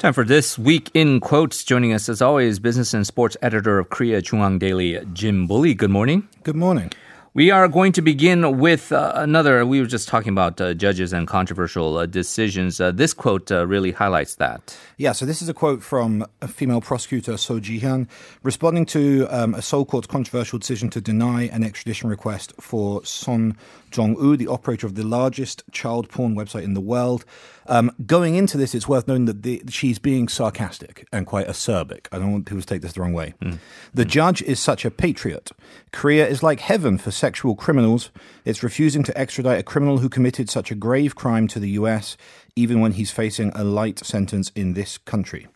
Time for this week in quotes. Joining us as always, business and sports editor of Korea JoongAng Daily, Jim Bulley. Good morning. Good morning. We are going to begin with uh, another. We were just talking about uh, judges and controversial uh, decisions. Uh, this quote uh, really highlights that. Yeah, so this is a quote from a female prosecutor, Seo Ji-hyun, responding to um, a Seoul court's controversial decision to deny an extradition request for Son Jong U, the operator of the largest child porn website in the world. Um, going into this, it's worth noting that the, she's being sarcastic and quite acerbic. I don't want people to take this the wrong way. Mm. The judge is such a patriot. Korea is like heaven for sexual criminals. It's refusing to extradite a criminal who committed such a grave crime to the US, even when he's facing a light sentence in this country.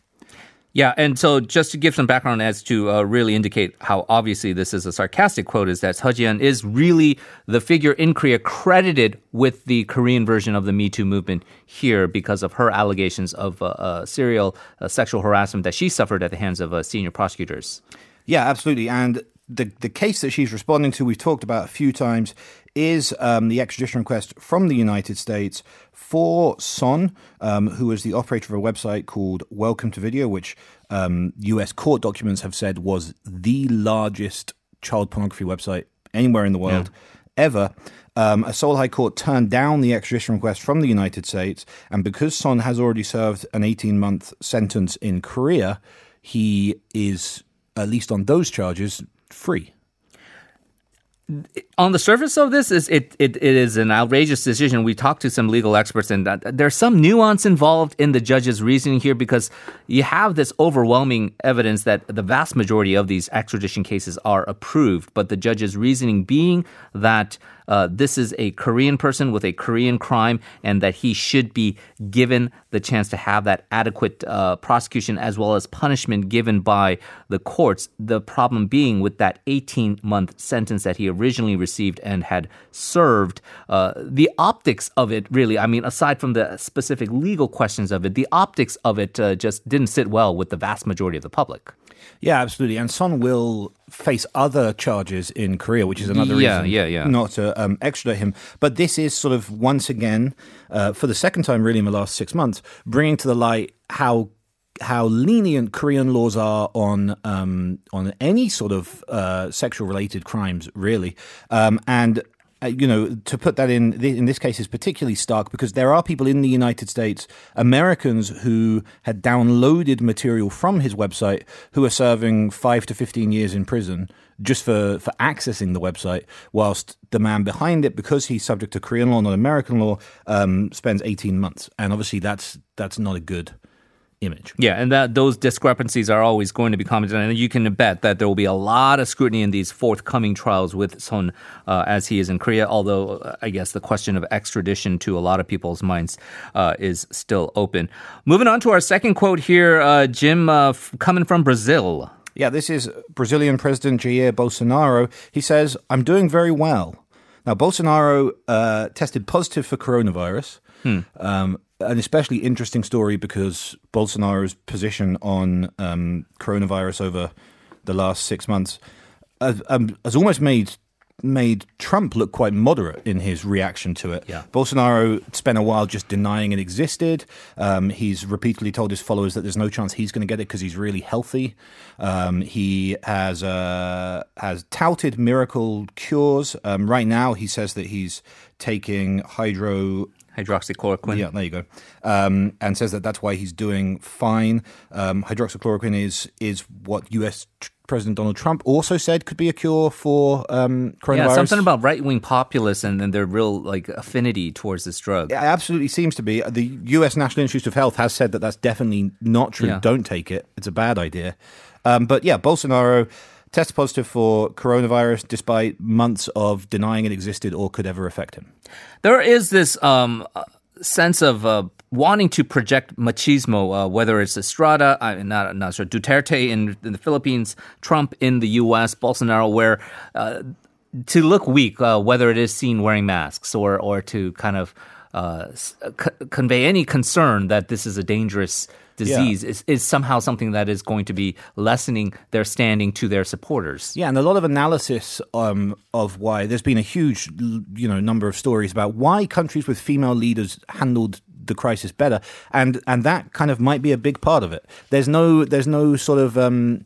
Yeah, and so just to give some background as to uh, really indicate how obviously this is a sarcastic quote is that Seo Ji-hyun is really the figure in Korea credited with the Korean version of the Me Too movement here because of her allegations of uh, uh, serial uh, sexual harassment that she suffered at the hands of uh, senior prosecutors. Yeah, absolutely. And the the case that she's responding to, we've talked about a few times, is um, the extradition request from the United States for Son, um, who was the operator of a website called Welcome to Video, which um, U.S. court documents have said was the largest child pornography website anywhere in the world yeah. ever. Um, a Seoul High Court turned down the extradition request from the United States, and because Son has already served an 18 month sentence in Korea, he is, at least on those charges, free on the surface of this is it, it, it is an outrageous decision we talked to some legal experts and there's some nuance involved in the judge's reasoning here because you have this overwhelming evidence that the vast majority of these extradition cases are approved but the judge's reasoning being that uh, this is a Korean person with a Korean crime and that he should be given the chance to have that adequate uh, prosecution as well as punishment given by the courts. The problem being with that 18 month sentence that he originally received and had served, uh, the optics of it really, I mean, aside from the specific legal questions of it, the optics of it uh, just didn't sit well with the vast majority of the public. Yeah, absolutely. And Son will face other charges in Korea, which is another yeah, reason yeah, yeah. not to um, extradite him. But this is sort of once again, uh, for the second time really in the last six months, bringing to the light how how lenient Korean laws are on um, on any sort of uh, sexual related crimes, really, um, and uh, you know, to put that in in this case is particularly stark because there are people in the United States, Americans who had downloaded material from his website who are serving five to fifteen years in prison just for for accessing the website, whilst the man behind it, because he's subject to Korean law, not American law, um, spends eighteen months, and obviously that's that's not a good image. Yeah, and that those discrepancies are always going to be commented on, and you can bet that there will be a lot of scrutiny in these forthcoming trials with Son uh, as he is in Korea. Although uh, I guess the question of extradition to a lot of people's minds uh, is still open. Moving on to our second quote here, uh, Jim, uh, f- coming from Brazil. Yeah, this is Brazilian President Jair Bolsonaro. He says, "I'm doing very well." Now, Bolsonaro uh, tested positive for coronavirus. Hmm. Um, an especially interesting story because Bolsonaro's position on um, coronavirus over the last six months has, um, has, almost made made Trump look quite moderate in his reaction to it. Yeah. Bolsonaro spent a while just denying it existed. Um, he's repeatedly told his followers that there's no chance he's going to get it because he's really healthy. Um, he has uh, has touted miracle cures. Um, right now, he says that he's taking hydro hydroxychloroquine. Yeah, there you go. Um, and says that that's why he's doing fine. Um, hydroxychloroquine is is what U.S. President Donald Trump also said could be a cure for um, coronavirus. Yeah, something about right wing populists and, and their real like affinity towards this drug. It absolutely seems to be. The U.S. National Institute of Health has said that that's definitely not true. Yeah. Don't take it; it's a bad idea. Um, but yeah, Bolsonaro tested positive for coronavirus despite months of denying it existed or could ever affect him. There is this um, sense of uh, wanting to project machismo, uh, whether it's Estrada, uh, not, not sure, Duterte in, in, the Philippines, Trump in the U.S., Bolsonaro, where uh, to look weak, uh, whether it is seen wearing masks or, or to kind of uh, c- convey any concern that this is a dangerous disease yeah. is, is somehow something that is going to be lessening their standing to their supporters. Yeah, and a lot of analysis um, of why there's been a huge, you know, number of stories about why countries with female leaders handled the crisis better, and and that kind of might be a big part of it. There's no there's no sort of um,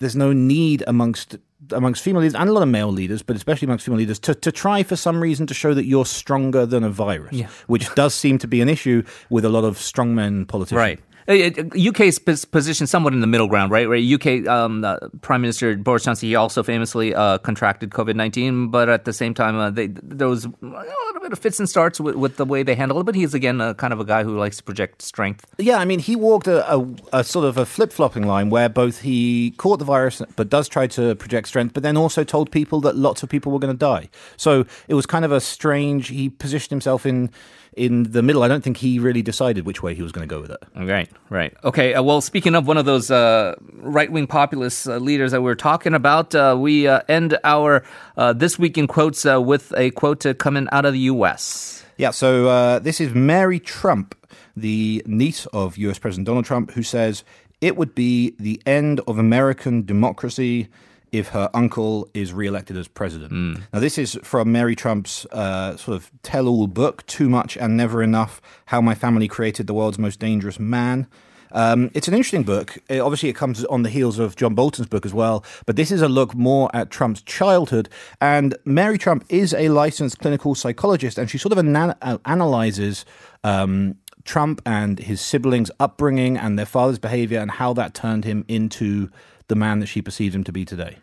there's no need amongst amongst female leaders and a lot of male leaders, but especially amongst female leaders, to, to try for some reason to show that you're stronger than a virus, Yeah. which does seem to be an issue with a lot of strongmen politicians. Right. Uh, uh, UK's pos- position somewhat in the middle ground, right? Right. UK um, uh, Prime Minister Boris Johnson, he also famously uh, contracted COVID nineteen, but at the same time, uh, they, there was a little bit of fits and starts with, with the way they handle it. But he's again uh, kind of a guy who likes to project strength. Yeah, I mean, he walked a, a, a sort of a flip flopping line where both he caught the virus but does try to project strength, but then also told people that lots of people were going to die. So it was kind of a strange. He positioned himself in in the middle. I don't think he really decided which way he was going to go with it. Right, right. Okay, uh, well, speaking of one of those uh, right wing populist uh, leaders that we were talking about, uh, we uh, end our uh, This Week in Quotes uh, with a quote uh, coming out of the U.S. Yeah, so uh, this is Mary Trump, the niece of US President Donald Trump, who says it would be the end of American democracy if her uncle is re-elected as president. Now, this is from Mary Trump's uh, sort of tell all book, Too Much and Never Enough How My Family Created the World's Most Dangerous Man. Um, it's an interesting book. It- obviously, it comes on the heels of John Bolton's book as well, but this is a look more at Trump's childhood. And Mary Trump is a licensed clinical psychologist, and she sort of ana- uh, analyzes um, Trump and his siblings' upbringing and their father's behavior and how that turned him into the man that she perceives him to be today.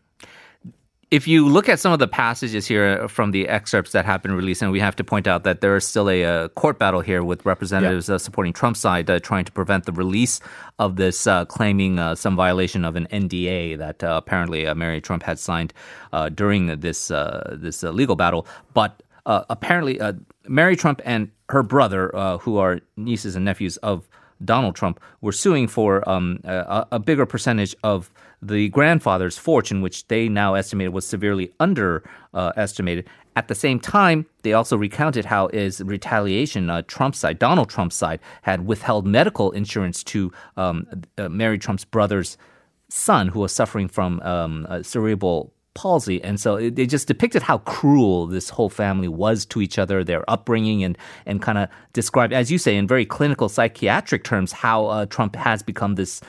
If you look at some of the passages here from the excerpts that have been released, and we have to point out that there is still a, uh court battle here with representatives uh, supporting Trump's side uh, trying to prevent the release of this, uh, claiming uh, some violation of an NDA that uh, apparently uh, Mary Trump had signed uh, during this uh, this uh, legal battle. But uh, apparently, uh, Mary Trump and her brother, uh, who are nieces and nephews of Donald Trump, were suing for um, a, a bigger percentage of the grandfather's fortune, which they now estimated was severely underestimated. At the same time, they also recounted how is retaliation. Uh, Trump's side, Donald Trump's side, had withheld medical insurance to um, uh, Mary Trump's brother's son, who was suffering from um, uh, cerebral palsy. And so it, they just depicted how cruel this whole family was to each other, their upbringing, and, and kind of described, as you say, in very clinical psychiatric terms, how uh, Trump has become this,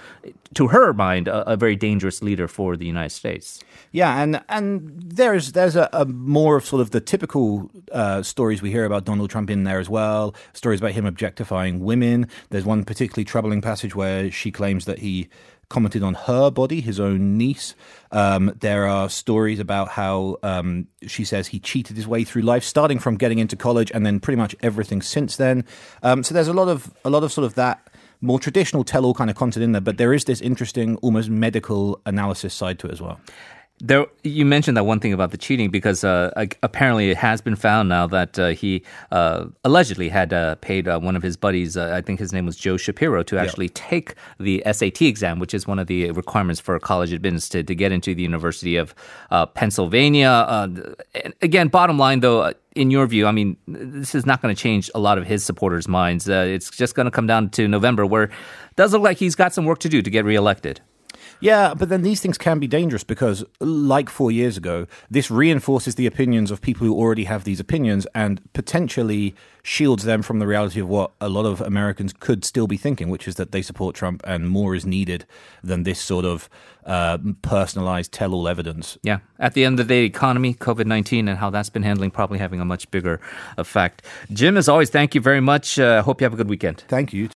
to her mind, a, a very dangerous leader for the United States. Yeah, and and there's there's a, a more of sort of the typical uh, stories we hear about Donald Trump in there as well. Stories about him objectifying women. There's one particularly troubling passage where she claims that he commented on her body, his own niece. Um, there are stories about how um, she says he cheated his way through life, starting from getting into college and then pretty much everything since then. Um, so there's a lot of a lot of sort of that more traditional tell-all kind of content in there, but there is this interesting, almost medical analysis side to it as well. There, you mentioned that one thing about the cheating because uh, apparently it has been found now that uh, he uh, allegedly had uh, paid uh, one of his buddies, uh, I think his name was Joe Shapiro, to actually take the SAT exam, which is one of the requirements for college admittance to, to get into the University of uh, Pennsylvania. Uh, again, bottom line though, in your view, I mean, this is not going to change a lot of his supporters' minds. Uh, it's just going to come down to November, where it does look like he's got some work to do to get reelected. Yeah, but then these things can be dangerous because, like four years ago, this reinforces the opinions of people who already have these opinions and potentially shields them from the reality of what a lot of Americans could still be thinking, which is that they support Trump and more is needed than this sort of uh, personalized tell all evidence. Yeah. At the end of the day, economy, COVID 19, and how that's been handling, probably having a much bigger effect. Jim, as always, thank you very much. Uh, hope you have a good weekend. Thank you.